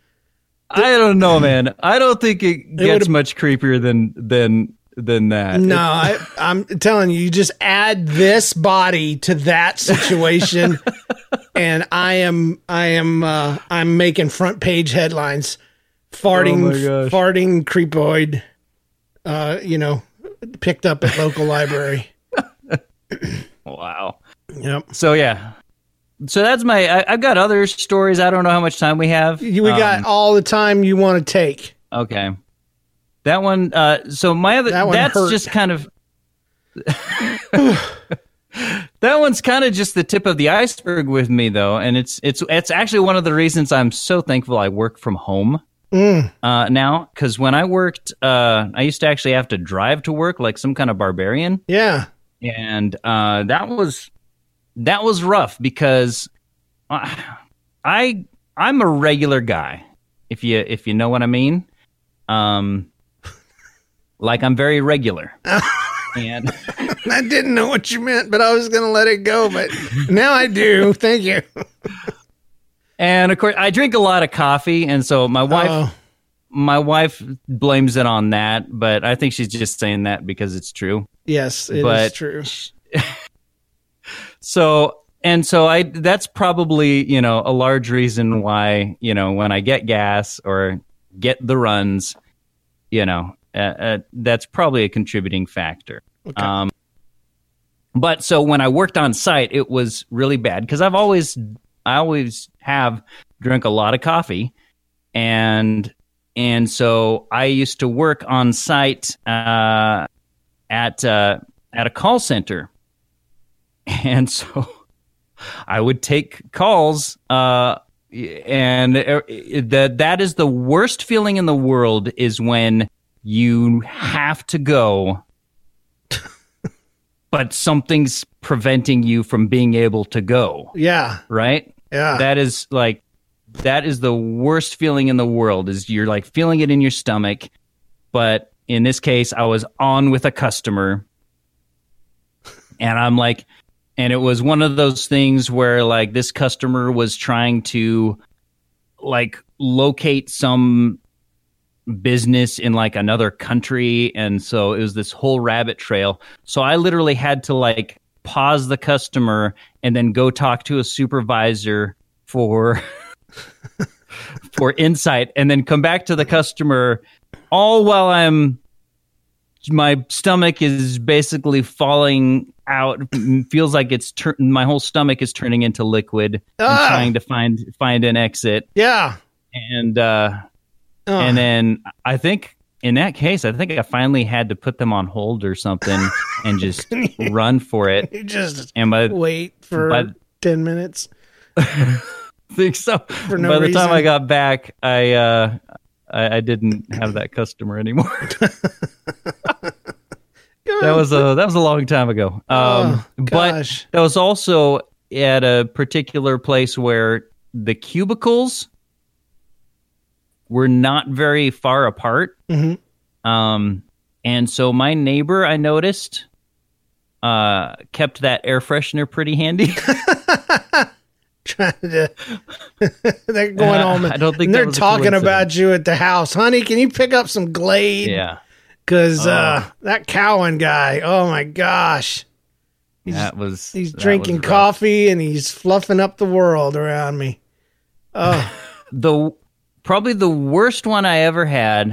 I don't know, man. I don't think it gets would've- much creepier than than than that. No, I, I'm telling you, you just add this body to that situation, and I am, I am, uh, I'm making front page headlines. Farting, Oh farting creepoid, uh, you know, picked up at local library. Wow. Yep. So yeah. So that's my. I, I've got other stories. I don't know how much time we have. We got Um, all the time you want to take. okay. That one. Uh, so my other. That that's hurt. just kind of. that one's kind of just the tip of the iceberg with me, though, and it's it's it's actually one of the reasons I'm so thankful I work from home Mm. uh, now. Because when I worked, uh, I used to actually have to drive to work like some kind of barbarian. Yeah. and uh, that was that was rough because I I'm a regular guy if you if you know what I mean. Um, like I'm very regular, and I didn't know what you meant, but I was going to let it go. But now I do. Thank you. and of course I drink a lot of coffee, and so my wife Oh, my wife blames it on that, but I think she's just saying that because it's true. yes, it is But- true. So and so I that's probably, you know, a large reason why, you know, when I get gas or get the runs, you know, uh, uh, that's probably a contributing factor. Okay. Um but so when I worked on site, it was really bad because I've always I always have drunk a lot of coffee and and so I used to work on site uh, at uh, at a call center, and so I would take calls, uh, and that that is the worst feeling in the world is when you have to go, but something's preventing you from being able to go. yeah. Right? Yeah. that is like that is the worst feeling in the world is you're like feeling it in your stomach but in this case, I was on with a customer, and I'm like, and it was one of those things where like this customer was trying to like locate some business in like another country. And so it was this whole rabbit trail. So i literally had to like pause the customer and then go talk to a supervisor for for insight and then come back to the customer all while i'm my stomach is basically falling out feels like it's tur- my whole stomach is turning into liquid Ah. and trying to find find an exit Yeah. and uh and then I think in that case, I think I finally had to put them on hold or something and just run for it. You just And by wait for but- 10 minutes. think so, For no by the time. I got back, I uh, I, I didn't have that customer anymore. that was a that was a long time ago. Um, Oh, but that was also at a particular place where the cubicles were not very far apart. Mhm. Um, and so my neighbor, I noticed, uh, kept that air freshener pretty handy. trying to they're going Uh, home and, I don't think they're talking about you at the house. Honey can you pick up some glade? Yeah, because uh, Oh. that cowan guy oh my gosh. That was. he's that drinking was coffee and he's fluffing up the world around me. Oh. The probably the worst one I ever had,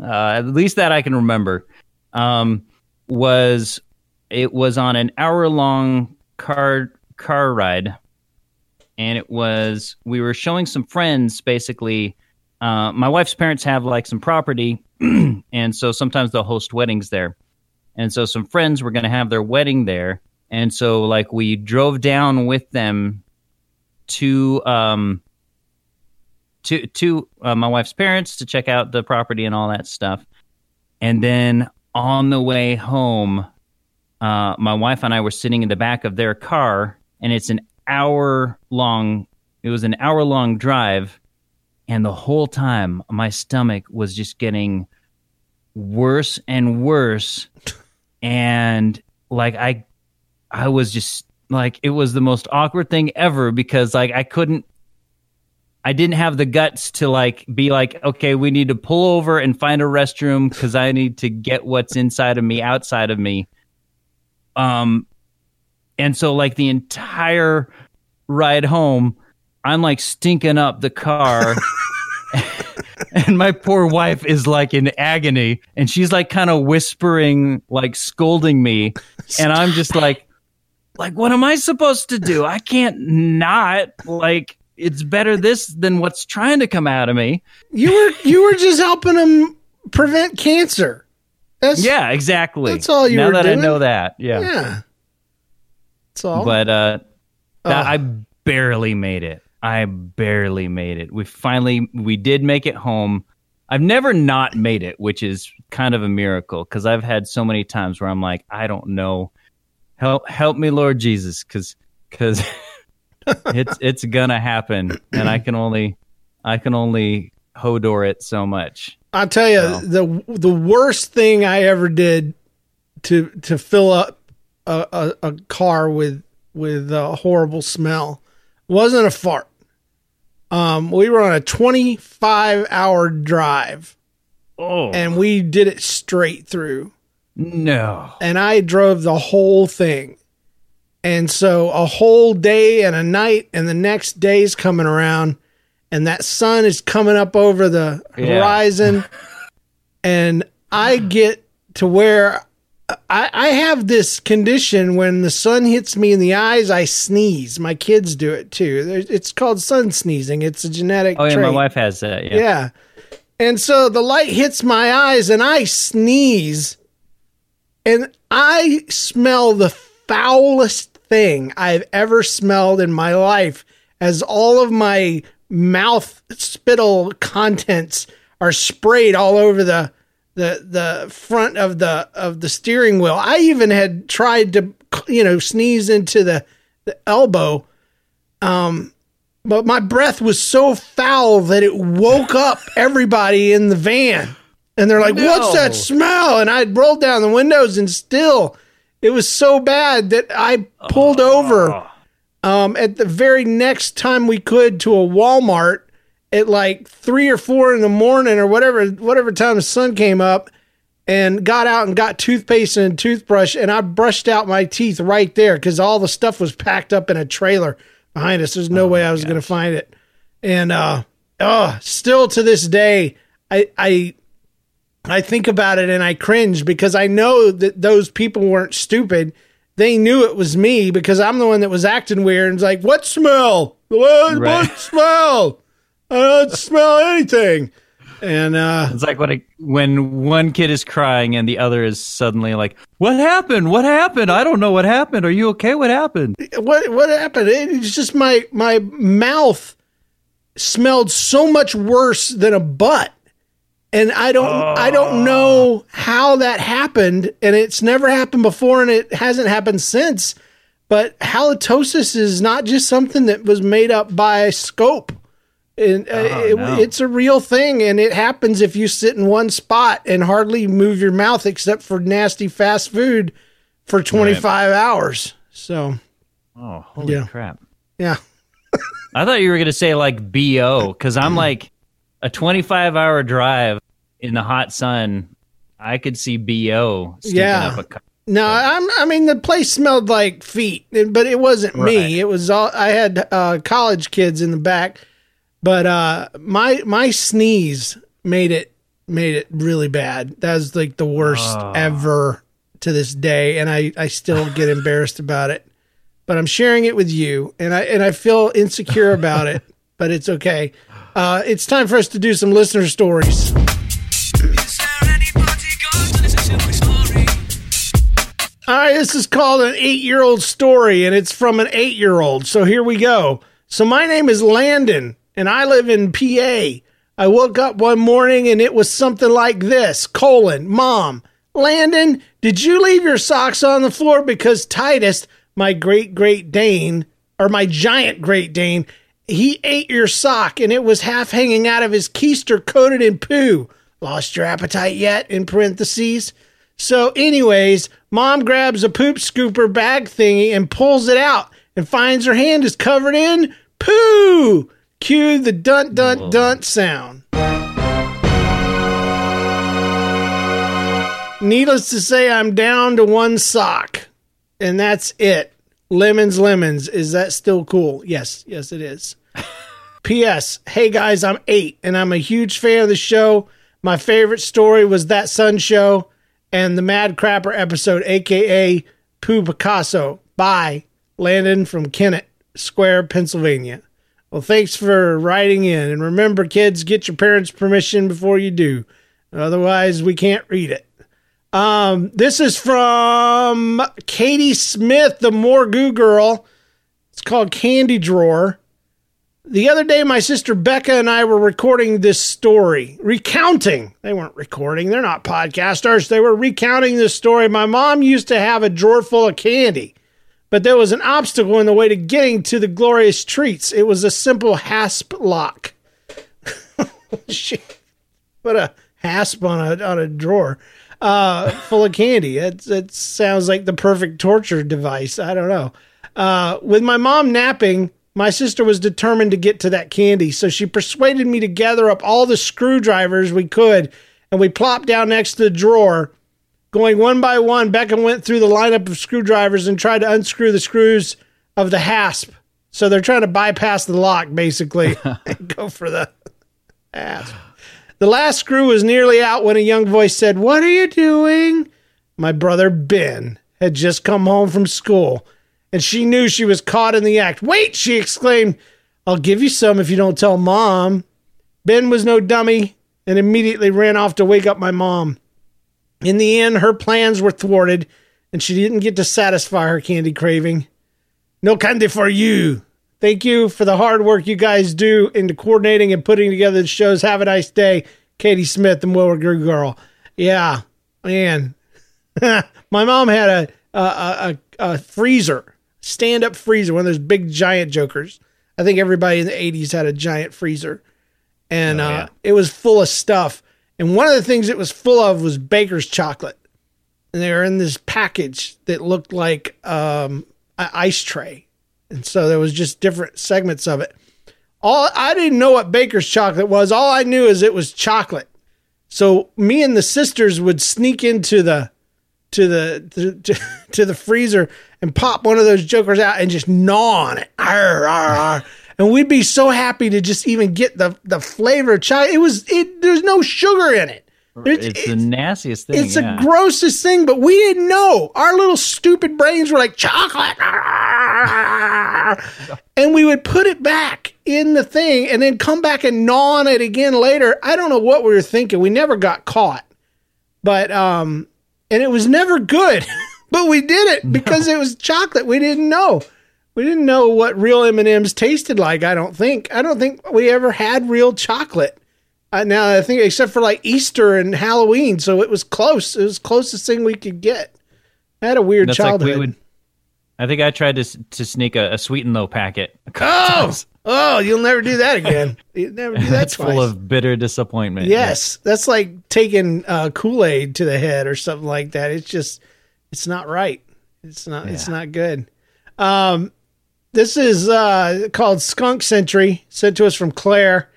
uh, at least that I can remember, um, was it was on an hour long car car ride, and it was we were showing some friends basically. Uh, my wife's parents have like some property, and so sometimes they'll host weddings there, and so some friends were going to have their wedding there, and so like we drove down with them to um to to uh, my wife's parents to check out the property and all that stuff. And then on the way home, uh, my wife and I were sitting in the back of their car, and it's an hour long. It was an hour long drive, and the whole time my stomach was just getting worse and worse, and like I, I was just like it was the most awkward thing ever because like I couldn't I didn't have the guts to like be like, okay, we need to pull over and find a restroom because I need to get what's inside of me outside of me. Um, and so like the entire ride home, I'm like stinking up the car. and my poor wife is like in agony and she's like kind of whispering, like scolding me. And I'm just like, like, what am I supposed to do? I can't not like, it's better this than what's trying to come out of me. you were you were just helping him prevent cancer that's Yeah, exactly. That's all you now were that doing? I know that. Yeah. yeah that's all But uh that. I barely made it. I barely made it. We finally we did make it home. I've never not made it, which is kind of a miracle because I've had so many times where I'm like, I don't know. Help help me, Lord Jesus, because because it's it's gonna happen, and I can only I can only hodor it so much. I'll tell you So. the the worst thing I ever did to to fill up a, a, a car with with a horrible smell wasn't a fart. Um, we were on a 25 hour drive Oh and we did it straight through. no! and I drove the whole thing. And so a whole day and a night, and the next day's coming around, and that sun is coming up over the Yeah. horizon. and I get to where I, I have this condition when the sun hits me in the eyes, I sneeze. My kids do it too. It's called sun sneezing. It's a genetic Oh yeah, trait. my wife has that. Yeah. Yeah. And so the light hits my eyes and I sneeze and I smell the foulest thing I've ever smelled in my life as all of my mouth spittle contents are sprayed all over the the the front of the of the steering wheel. I even had tried to you know sneeze into the the elbow Um, but my breath was so foul that it woke up everybody in the van. And they're like, No. "What's that smell?" And I rolled down the windows, and still, it was so bad that I pulled over um, at the very next time we could to a Walmart at like three or four in the morning or whatever whatever time the sun came up and got out and got toothpaste and toothbrush and I brushed out my teeth right there because all the stuff was packed up in a trailer behind us. There's no way I was going to find it. And uh oh, still to this day I I I think about it and I cringe because I know that those people weren't stupid. They knew it was me because I'm the one that was acting weird and was like, "What smell? What, Right. what smell? I don't smell anything." And uh, It's like when a, when one kid is crying and the other is suddenly like, "What happened? What happened? I don't know what happened. Are you okay? What happened?" what what happened? It's just my my mouth smelled so much worse than a butt. And I don't I don't know how that happened and it's never happened before and it hasn't happened since. But halitosis is not just something that was made up by scope. And uh, it, no. it's a real thing and it happens if you sit in one spot and hardly move your mouth except for nasty fast food for 25 hours. So, Oh, holy Yeah. crap! yeah. I thought you were gonna say like bo because I'm like a 25 hour drive in the hot sun. I could see bo. Yeah. up a cu- No, I'm, I mean the place smelled like feet, but it wasn't Right. me. It was all I had uh, college kids in the back, but uh, my my sneeze made it made it really bad. That was like the worst ever to this day, and I I still get embarrassed about it. But I'm sharing it with you, and I and I feel insecure about it, but it's okay. Uh, it's time for us to do some listener stories. All right, this is called an eight year old story, and it's from an eight year old. So here we go. So my name is Landon, and I live in PA. I woke up one morning and it was something like this colon, Mom, Landon, did you leave your socks on the floor because Titus, my great great Dane, or my giant great Dane, he ate your sock and it was half hanging out of his keister coated in poo. Lost your appetite yet? In parentheses. So, anyways, mom grabs a poop scooper bag thingy and pulls it out and finds her hand is covered in poo. Cue the dun dunt dun sound. Needless to say, I'm down to one sock, and that's it. Lemons, lemons. Is that still cool? Yes, yes, it is. P.S. Hey guys, I'm eight, and I'm a huge fan of the show. My favorite story was that Sun Show and the Mad Crapper episode, aka Pooh Picasso. Bye, Landon from Kennett Square, Pennsylvania. Well, thanks for writing in, and remember, kids, get your parents' permission before you do. Otherwise, we can't read it. Um, this is from Katie Smith, the Morgoo girl. It's called Candy Drawer. The other day, my sister Becca and I were recording this story, recounting. They weren't recording, they're not podcasters. They were recounting this story. My mom used to have a drawer full of candy, but there was an obstacle in the way to getting to the glorious treats. It was a simple hasp lock. What a hasp on a, on a drawer uh, full of candy. It sounds like the perfect torture device. I don't know. Uh, with my mom napping, my sister was determined to get to that candy, so she persuaded me to gather up all the screwdrivers we could, and we plopped down next to the drawer. Going one by one, Beckham went through the lineup of screwdrivers and tried to unscrew the screws of the hasp. So they're trying to bypass the lock, basically, and go for the hasp. The last screw was nearly out when a young voice said, What are you doing? My brother Ben had just come home from school, and she knew she was caught in the act. Wait, she exclaimed, I'll give you some if you don't tell mom. Ben was no dummy and immediately ran off to wake up my mom. In the end, her plans were thwarted, and she didn't get to satisfy her candy craving. No candy for you. Thank you for the hard work you guys do into coordinating and putting together the shows. Have a nice day, Katie Smith and Wilbur Grew Girl. Yeah, man. My mom had a a, a, a freezer, stand up freezer, one of those big giant jokers. I think everybody in the '80s had a giant freezer, and uh, it was full of stuff. And one of the things it was full of was baker's chocolate. And they were in this package that looked like um, an ice tray. And so there was just different segments of it. All I didn't know what baker's chocolate was. All I knew is it was chocolate. So me and the sisters would sneak into the to the to, to, the freezer and pop one of those jokers out and just gnaw on it. Arr, arr, arr. And we'd be so happy to just even get the the flavor of chocolate. It was it. There's no sugar in it. It's, it's the nastiest thing. It's yeah. the grossest thing, but we didn't know. Our little stupid brains were like chocolate, and we would put it back in the thing, and then come back and gnaw on it again later. I don't know what we were thinking. We never got caught, but um, and it was never good. but we did it because it was chocolate. We didn't know. We didn't know what real M and M's tasted like. I don't think. I don't think we ever had real chocolate. Uh, now I think except for like Easter and Halloween, so it was close. It was closest thing we could get. I had a weird That's childhood. Like we would, I think I tried to to sneak a, a sweet and low packet. oh, times. oh, you'll never do that again. you never do that That's twice. full of bitter disappointment. yes, that's like taking uh, Kool Aid to the head or something like that. It's just, it's not right. It's not. It's not good. Um, this is uh, called Skunk Century, sent to us from Claire.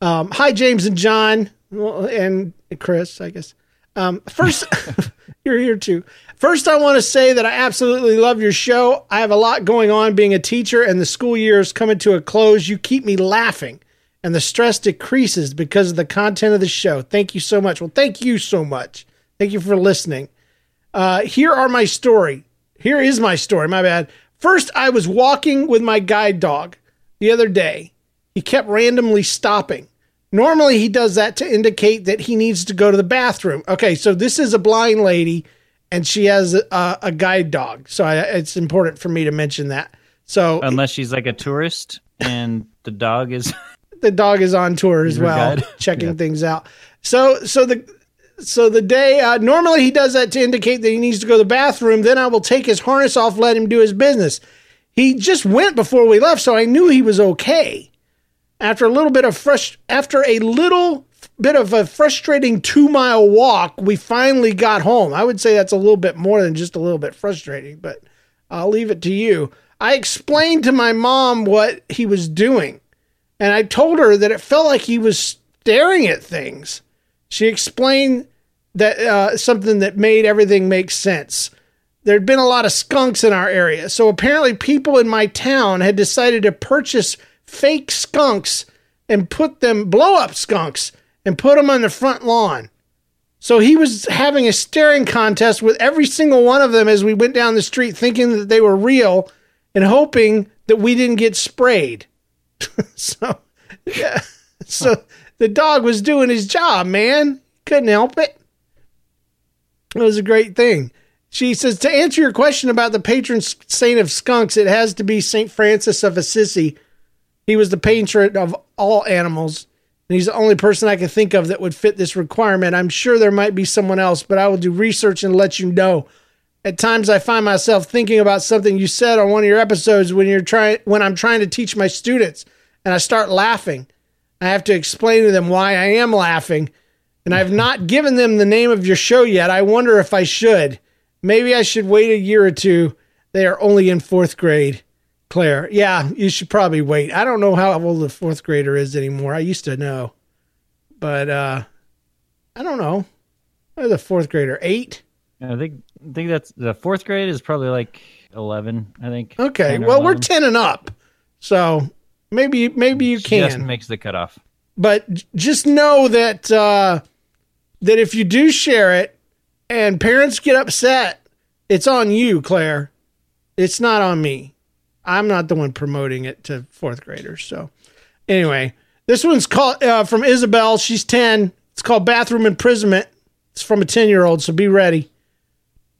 Um, hi, James and John, and Chris, I guess. Um, first, you're here too. First, I want to say that I absolutely love your show. I have a lot going on being a teacher, and the school year is coming to a close. You keep me laughing, and the stress decreases because of the content of the show. Thank you so much. Well, thank you so much. Thank you for listening. Uh, here are my story. Here is my story. My bad. First, I was walking with my guide dog the other day. He kept randomly stopping. Normally, he does that to indicate that he needs to go to the bathroom. Okay, so this is a blind lady, and she has a, a guide dog. So I, it's important for me to mention that. So Unless she's like a tourist and the dog is. the dog is on tour as well, guide? checking Yeah. things out. So so the so the day uh, normally he does that to indicate that he needs to go to the bathroom. Then I will take his harness off, let him do his business. He just went before we left, so I knew he was okay. After a little bit of frust- after a little bit of a frustrating two mile walk, we finally got home. I would say that's a little bit more than just a little bit frustrating, but I'll leave it to you. I explained to my mom what he was doing and I told her that it felt like he was staring at things. She explained that uh, something that made everything make sense. There'd been a lot of skunks in our area, so apparently people in my town had decided to purchase fake skunks and put them blow up skunks and put them on the front lawn. So he was having a staring contest with every single one of them as we went down the street, thinking that they were real and hoping that we didn't get sprayed. so, yeah. So the dog was doing his job, man. Couldn't help it. It was a great thing. She says to answer your question about the patron saint of skunks, it has to be Saint Francis of Assisi. He was the patron of all animals, and he's the only person I can think of that would fit this requirement. I'm sure there might be someone else, but I will do research and let you know. At times, I find myself thinking about something you said on one of your episodes when you're trying when I'm trying to teach my students, and I start laughing. I have to explain to them why I am laughing, and I've not given them the name of your show yet. I wonder if I should. Maybe I should wait a year or two. They are only in fourth grade. Claire, yeah, you should probably wait. I don't know how old the fourth grader is anymore. I used to know, but uh, I don't know. What the fourth grader? Eight. I think I think that's the fourth grade is probably like eleven. I think. Okay. 10 or Well, we're ten and up, so maybe maybe you Just can. makes the cutoff. but just know that uh, that if you do share it and parents get upset, it's on you, Claire. It's not on me. I'm not the one promoting it to fourth graders. So, anyway, this one's called uh, from Isabel. She's ten. It's called bathroom imprisonment. It's from a ten year old. So be ready.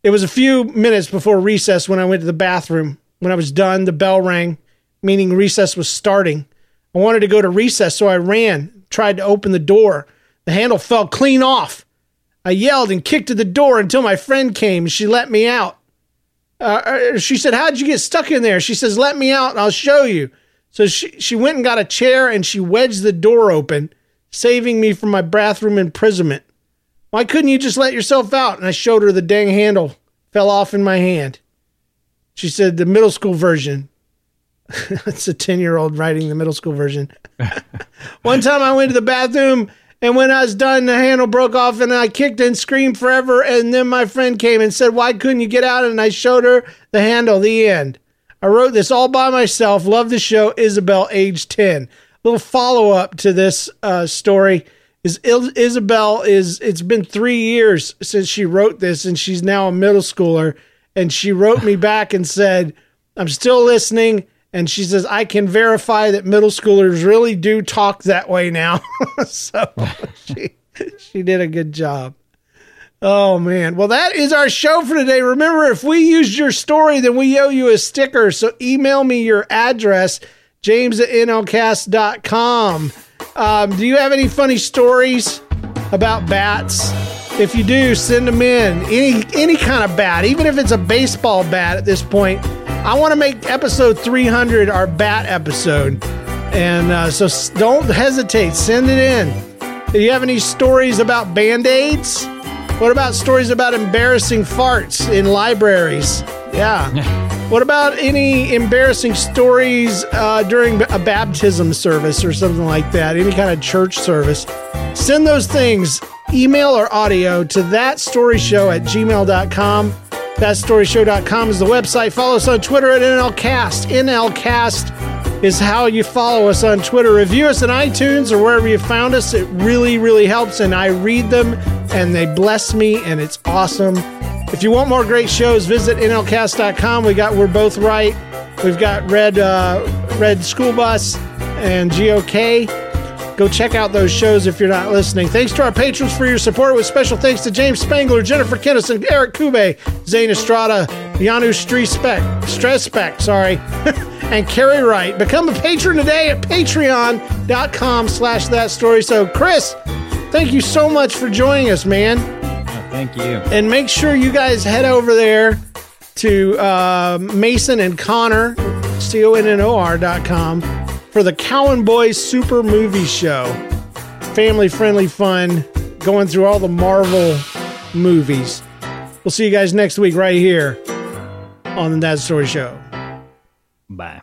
It was a few minutes before recess when I went to the bathroom. When I was done, the bell rang, meaning recess was starting. I wanted to go to recess, so I ran, tried to open the door. The handle fell clean off. I yelled and kicked at the door until my friend came and she let me out. Uh, uh, she said, How'd you get stuck in there? She says, Let me out and I'll show you. So she, she went and got a chair and she wedged the door open. saving me from my bathroom imprisonment. Why couldn't you just let yourself out? And I showed her the dang handle. Fell off in my hand. She said the middle school version. it's a 10 year old writing the middle school version. One time I went to the bathroom and when I was done, the handle broke off and I kicked and screamed forever. And then my friend came and said, Why couldn't you get out? And I showed her the handle, the end. I wrote this all by myself. Love the show. Isabel, age 10. A Little follow up to this uh, story is Isabel is it's been three years since she wrote this and she's now a middle schooler and she wrote me back and said i'm still listening and she says i can verify that middle schoolers really do talk that way now so she she did a good job oh man well that is our show for today remember if we used your story then we owe you a sticker so email me your address james at nlcast.com um, do you have any funny stories about bats? If you do, send them in. Any any kind of bat, even if it's a baseball bat at this point. I want to make episode 300 our bat episode. And uh, so don't hesitate. Send it in. Do you have any stories about band aids? What about stories about embarrassing farts in libraries? Yeah. what about any embarrassing stories uh, during a baptism service or something like that? Any kind of church service? Send those things, email or audio, to thatstoryshow at gmail.com. Thatstoryshow.com is the website. Follow us on Twitter at NLCast. NLCast is how you follow us on Twitter. Review us on iTunes or wherever you found us. It really, really helps, and I read them and they bless me, and it's awesome. If you want more great shows, visit nlcast.com. We got We're Both Right. We've got Red uh, Red School Bus and GOK. Go check out those shows if you're not listening. Thanks to our patrons for your support, with special thanks to James Spangler, Jennifer Kennison, Eric Kube, Zane Estrada, Janu Strespec, Strespec, sorry, and Carrie Wright. Become a patron today at patreon.com slash that story. So, Chris, thank you so much for joining us, man. Thank you. And make sure you guys head over there to uh, Mason and Connor, C O N N O R dot com, for the Cowan Boys Super Movie Show. Family friendly fun, going through all the Marvel movies. We'll see you guys next week right here on the That Story Show. Bye.